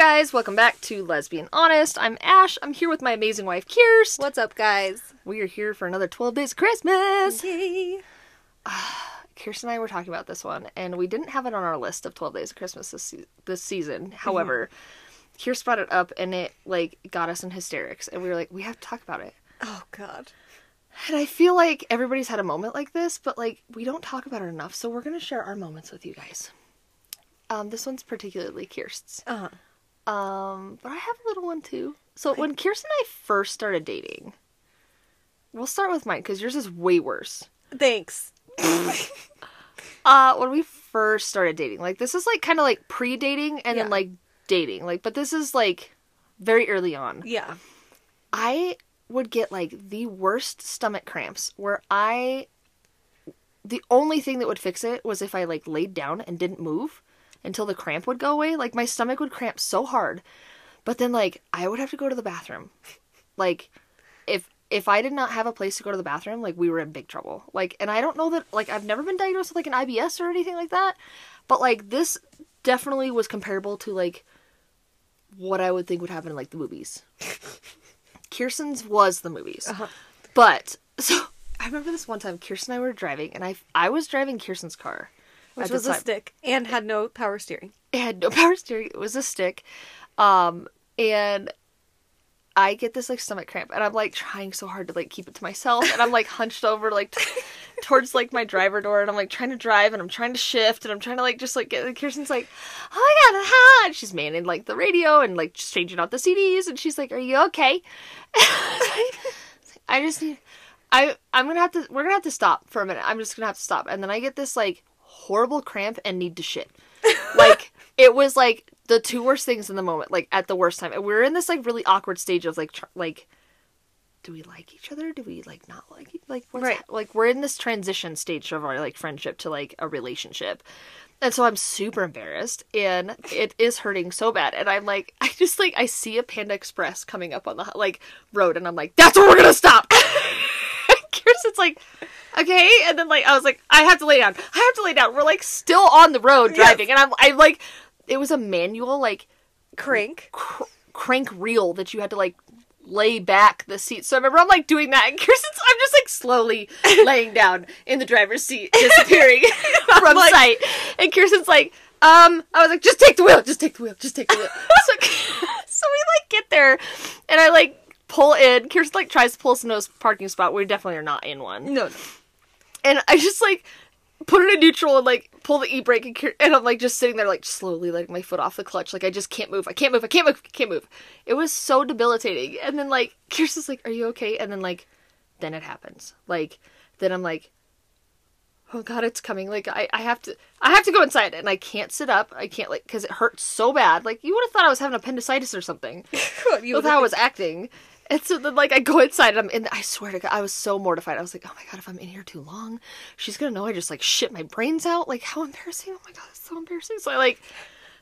guys, welcome back to Lesbian Honest. I'm Ash. I'm here with my amazing wife, Kirst. What's up, guys? We are here for another 12 days of Christmas. Yay! Kirst and I were talking about this one, and we didn't have it on our list of 12 days of Christmas this, se- this season. However, Kirst brought it up, and it, like, got us in hysterics, and we were like, we have to talk about it. Oh God. And I feel like everybody's had a moment like this, but, like, we don't talk about it enough, so we're going to share our moments with you guys. Um, this one's particularly Kirst's. Uh huh. Um, but I have a little one too. So when Kirsten and I first started dating, we'll start with mine because yours is way worse. Thanks. Uh, when we first started dating, like this is like kind of like pre-dating and Yeah. then like dating, like, but this is like very early on. Yeah. I would get like the worst stomach cramps where I, the only thing that would fix it was if I like laid down and didn't move until the cramp would go away. Like my stomach would cramp so hard, but then like I would have to go to the bathroom. Like if if I did not have a place to go to the bathroom, like we were in big trouble. Like and I don't know that like I've never been diagnosed with like an IBS or anything like that, but like this definitely was comparable to like what I would think would happen in like the movies. Kirsten's was the movies. Uh-huh. But so I remember this one time Kirsten and I were driving and I I was driving Kirsten's car. Which was a time. stick and had no power steering. It had no power steering. It was a stick. Um and I get this like stomach cramp and I'm like trying so hard to like keep it to myself and I'm like hunched over like t- towards like my driver door and I'm like trying to drive and I'm trying to shift and I'm trying to like just like get and Kirsten's like, Oh my god, ha and she's manning like the radio and like just changing out the CDs and she's like, Are you okay? I just need I I'm gonna have to we're gonna have to stop for a minute. I'm just gonna have to stop. And then I get this like horrible cramp and need to shit. like it was like the two worst things in the moment, like at the worst time. And we are in this like really awkward stage of like tr- like do we like each other? Do we like not like like what's Right. hap- like we're in this transition stage of our like friendship to like a relationship. And so I'm super embarrassed and it is hurting so bad. And I'm like, I just like, I see a Panda Express coming up on the like road and I'm like, that's where we're going to stop. Kirsten's like, okay. And then like, I was like, I have to lay down. I have to lay down. We're like still on the road driving. And I'm, I'm like, it was a manual like Crank. cr- crank reel that you had to like lay back the seat. So I remember I'm like doing that, and Kirsten's I'm just like slowly laying down in the driver's seat, disappearing from like- sight. And Kirsten's like, um, I was like, just take the wheel, just take the wheel, just take the wheel. so, so we like get there, and I like pull in. Kirsten like tries to pull us into a parking spot. We definitely are not in one. No, no. and I just like put it in neutral and like pull the e brake and, and I'm like just sitting there like slowly letting my foot off the clutch. Like I just can't move. I can't move. I can't move. I can't move. It was so debilitating. And then like Kirsten's like are you okay? And then like then it happens. Like then I'm like oh god it's coming. Like I, I have to I have to go inside and I can't sit up. I can't like because it hurts so bad. Like you would have thought I was having appendicitis or something you with how I was acting. And so then, like, I go inside and I'm in. I swear to God, I was so mortified. I was like, oh my God, if I'm in here too long, she's gonna know I just like shit my brains out. Like, how embarrassing! Oh my God, it's so embarrassing. So I like,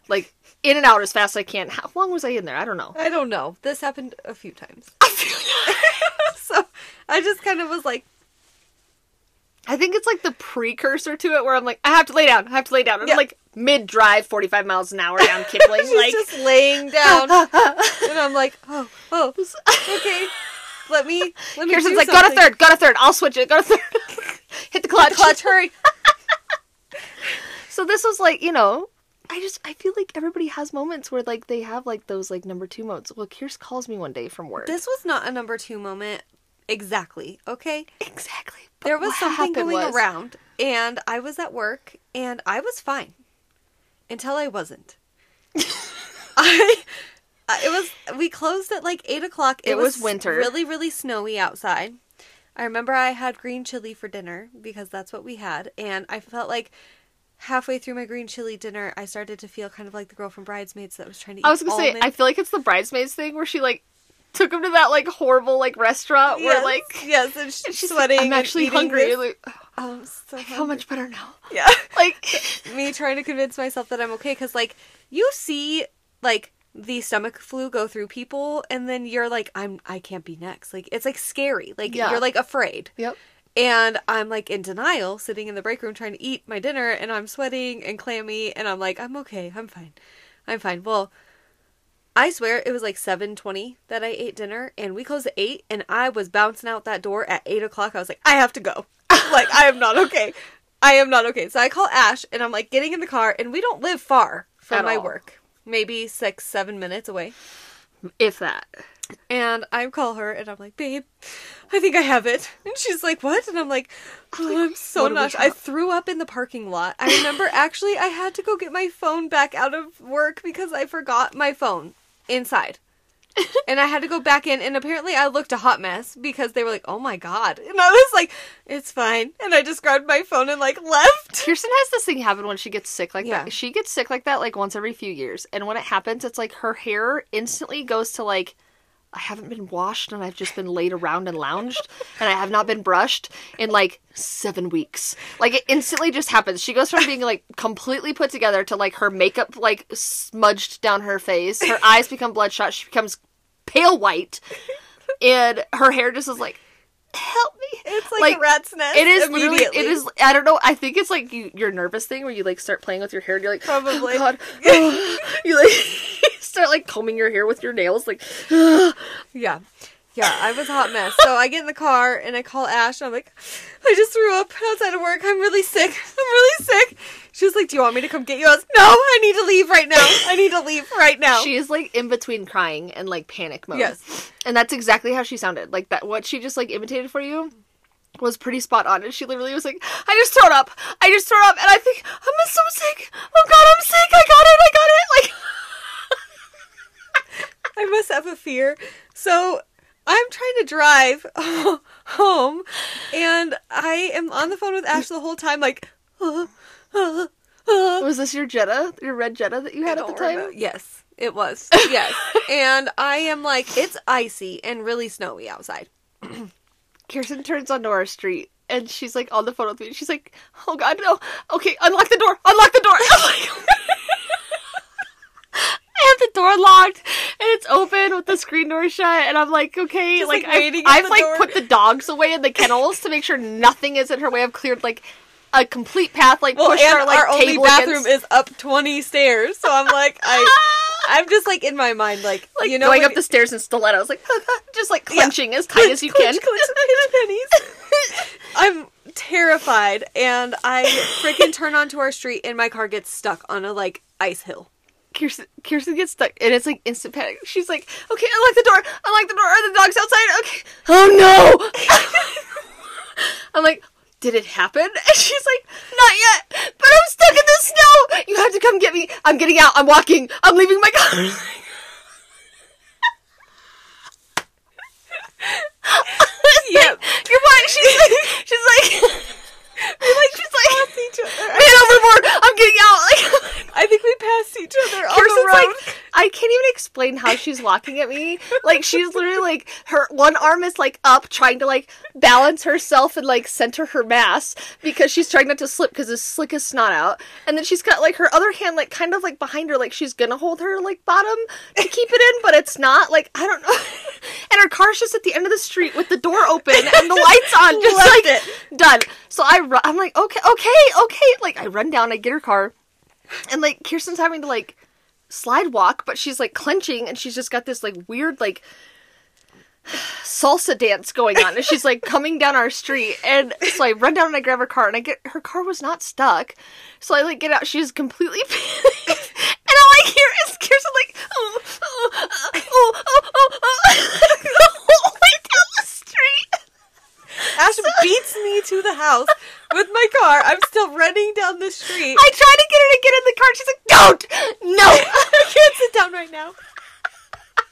like, in and out as fast as I can. How long was I in there? I don't know. I don't know. This happened a few times. I feel. so I just kind of was like, I think it's like the precursor to it, where I'm like, I have to lay down. I have to lay down. And Yeah. I'm like mid drive, 45 miles an hour down Kipling. she's like, just laying down, and I'm like, oh, oh, okay. Let me. Let me. Kirsten's like, go to third, go to third. I'll switch it. Go to third. Hit the clutch. Clutch, hurry. So this was like, you know, I just I feel like everybody has moments where like they have like those like number two modes. Well, Kirst calls me one day from work. This was not a number two moment exactly. Okay. exactly. But there was something going was- around and i was at work and i was fine until i wasn't. I I- it was we closed at like eight o'clock. It was winter. really really snowy outside. I remember i had green chili for dinner because that's what we had. And i felt like halfway through my green chili dinner i started to feel kind of like the girl from bridesmaids that was trying to eat I was gonna say, I feel like it's the bridesmaids thing where she like took him to that like horrible like restaurant where like yes and she's, she's sweating Like, I'm actually hungry. Like, Oh, I'm so hungry. much better now. yeah Like me trying to convince myself that I'm okay because like you see like the stomach flu go through people and then you're like I'm I can't be next like it's like scary like Yeah. you're like afraid Yep. and I'm like in denial sitting in the break room trying to eat my dinner and I'm sweating and clammy and I'm like I'm okay I'm fine I'm fine well I swear it was like seven twenty that I ate dinner, and we closed at eight, and I was bouncing out that door at eight o'clock. I was like, I have to go. like I am not okay. I am not okay. So I call Ash, and I'm like getting in the car, and we don't live far from At my all. work, maybe six seven minutes away. If that. And I call her, and I'm like, babe, I think I have it. And she's like, what? And I'm like, oh, I'm so what do we nauseous. I threw up in the parking lot. I remember actually I had to go get my phone back out of work because I forgot my phone inside. and I had to go back in, and apparently I looked a hot mess because they were like, "Oh my god!" And I was like, "It's fine." And I just grabbed my phone and like left. Kirsten has this thing happen when she gets sick like Yeah. that. She gets sick like that like once every few years. And when it happens, it's like her hair instantly goes to like I haven't been washed and I've just been laid around and lounged and I have not been brushed in like 7 weeks. Like it instantly just happens. She goes from being like completely put together to like her makeup like smudged down her face. Her eyes become bloodshot. She becomes pale white. And her hair just is like help me. It's like, Like, a rat's nest. It is literally. It is. I don't know. I think it's like you, your nervous thing where you like start playing with your hair and you're like, Probably. Oh God. you like start like combing your hair with your nails, like. Yeah. Yeah, I was a hot mess. So I get in the car and I call Ash and I'm like, I just threw up outside of work. I'm really sick. I'm really sick. She was like, Do you want me to come get you? I was no, I need to leave right now. I need to leave right now. She is like in between crying and like panic mode. Yes. And that's exactly how she sounded. Like that. What she just like imitated for you was pretty spot on. And she literally was like, "I just thrown up. I just thrown up, and I think I'm so sick. Oh God, I'm sick. I got it. I got it." Like. I So I'm trying to drive home and I am on the phone with Ash the whole time, like, uh, uh, uh. Was this your Jetta, your red Jetta that you had at the time? remember. Yes, it was. Yes. and I am like, it's icy and really snowy outside. Kirsten turns onto our street and she's like on the phone with me. She's like, "Oh God, no! Okay, unlock the door! Unlock the door!" I have the door locked and it's open with the screen door shut, and I'm like, "Okay." Just, like, like, I've, I've like door. put the dogs away in the kennels to make sure nothing is in her way. I've cleared like a complete path, like Well, pushed our like our only bathroom against- is up 20 stairs. So I'm like, I, I'm just like in my mind, like, like you know, going up the stairs in stilettos, like just like Yeah. clenching as tight as you can. Clench, clench, clench. I'm terrified, and I freaking turn onto our street, and my car gets stuck on a like ice hill. Kirsten, Kirsten gets stuck, and it's like instant panic. She's like, "Okay, unlock the door. Unlock the door. Are the dogs outside? Okay. Oh no!" I'm like, "Did it happen?" And she's like, "Not yet, but I'm stuck in the snow. You have to come get me. I'm getting out. I'm walking. I'm leaving my car." Yep. You're fine. She's like, she's like, we like, she's like, each other. man overboard. I'm getting out. Like, I think we passed each other on Kirsten's the road. like, I can't even explain how she's walking at me. Like she's literally like her one arm is like up, trying to like balance herself and like center her mass because she's trying not to slip because it's slick as snot out. And then she's got like her other hand like kind of like behind her, like she's gonna hold her like bottom to keep it in, but it's not. Like I don't know. And her car's just at the end of the street with the door open and the lights on, just Left like it. done. So I run, I'm like, okay, okay, okay. Like I run down, I get her car, and like Kirsten's having to like slide walk, but she's like clenching and she's just got this like weird like salsa dance going on and she's like coming down our street and so I run down and I grab her car and I get her car was not stuck. So I like get out, she's completely. And all I hear is Kirsten like oh oh oh oh oh, oh. the whole way down the street. Ash beats me to the house with my car. I'm still running down the street. I try to get her to get in the car. She's like, "Don't, no, I can't sit down right now.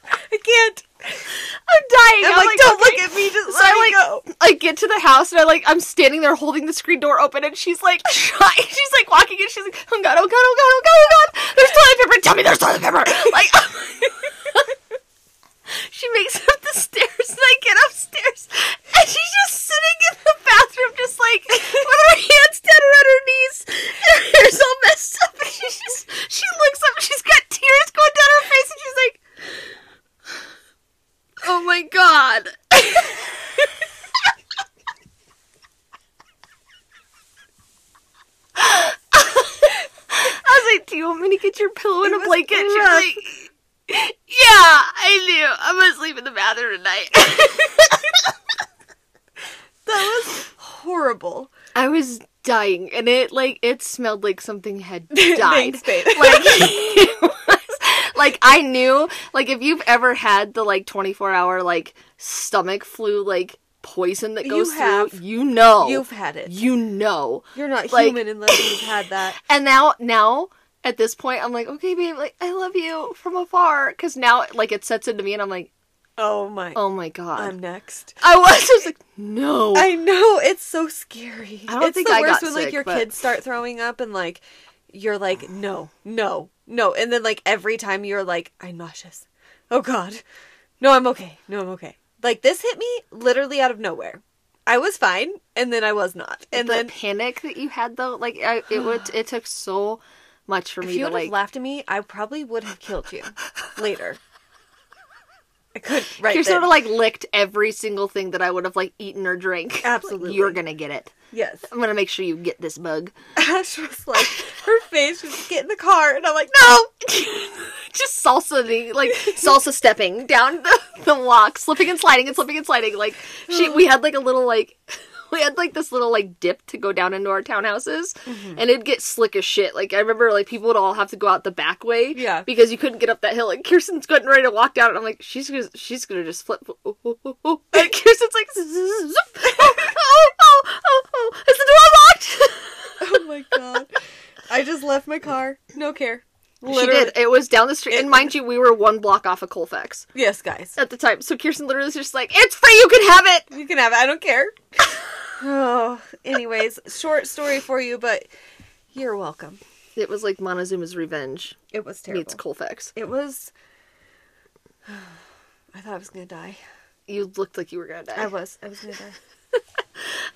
I can't. I'm dying." I'm, like, don't "Okay." look at me. Just So let I me like, go. I get to the house and I like, I'm standing there holding the screen door open, and she's like, trying, she's like walking, and she's like, "Oh god, oh god, oh god, oh god, oh god, there's toilet paper. Tell me there's toilet paper." Like, she makes it up the stairs, and I get upstairs, and she's just sitting in the bathroom, just like with her hands down around her knees, and her hair's all messed up, and she's just, she looks up, and she's got tears going down her face, and she's like. Oh my god. I was like, "Do you want me to get your pillow and It a blanket?" She's like, Yeah, I knew. I'm gonna sleep in the bathroom tonight. That was horrible. I was dying, and it like it smelled like something had died. Like like I knew like if you've ever had the like 24 hour like stomach flu like poison that You goes have. through, you know, You've had it. you know. You're not Like- human unless you've had that. And now now at this point I'm like, okay, babe, like I love you from afar because now like it sets into me, and I'm like, Oh my. oh my god. I'm next. I was just like, no. I know it's so scary. I don't it's think the I worst got when like your but- kids start throwing up and like you're like no, no, no, and then like every time you're like I'm nauseous. Oh God, no, I'm okay. No, I'm okay. Like this hit me literally out of nowhere. I was fine, and then I was not, and the then panic that you had though, like I, it would, it took so much for if me you to would like. have laughed at me, I probably would have killed you later. I could right. you then. sort of like licked every single thing that I would have like eaten or drank. Absolutely. you're gonna get it. yes. I'm gonna make sure you get this bug. Ash was like her face was get in the car, and I'm like no. Just salsa, the like salsa stepping down the, the walk, slipping and sliding and slipping and sliding. Like she, we had like a little like. We had like this little like dip to go down into our townhouses, Mm-hmm. and it'd get slick as shit. Like I remember, like people would all have to go out the back way, Yeah. because you couldn't get up that hill. Like Kirsten's getting ready to walk down, and I'm like, she's gonna, she's gonna just flip. Oh, oh, oh, oh. And Kirsten's like, oh, oh, oh, oh, oh, is the door locked? Oh my god. I just left my car. No care. She did. It was down the street, and mind you, we were one block off of Colfax Yes, guys. at the time. So Kirsten literally was just like, "It's free. You can have it." You can have it. I don't care. oh, anyways, short story for you, but you're welcome. It was like Montezuma's Revenge It was terrible. meets Colfax. It was. I thought I was gonna die. You looked like you were gonna die. I was. I was gonna die.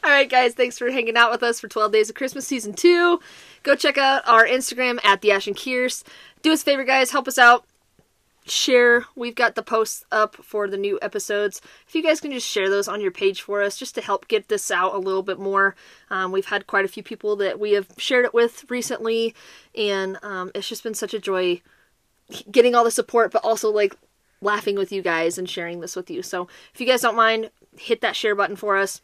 All right, guys, thanks for hanging out with us for 12 Days of Christmas Season 2. Go check out our Instagram at the Ash and Kiers. Do us a favor, guys, help us out. Share. We've got the posts up for the new episodes. If you guys can just share those on your page for us, just to help get this out a little bit more. Um, we've had quite a few people that we have shared it with recently, and um, it's just been such a joy getting all the support, but also like laughing with you guys and sharing this with you. So if you guys don't mind, hit that share button for us.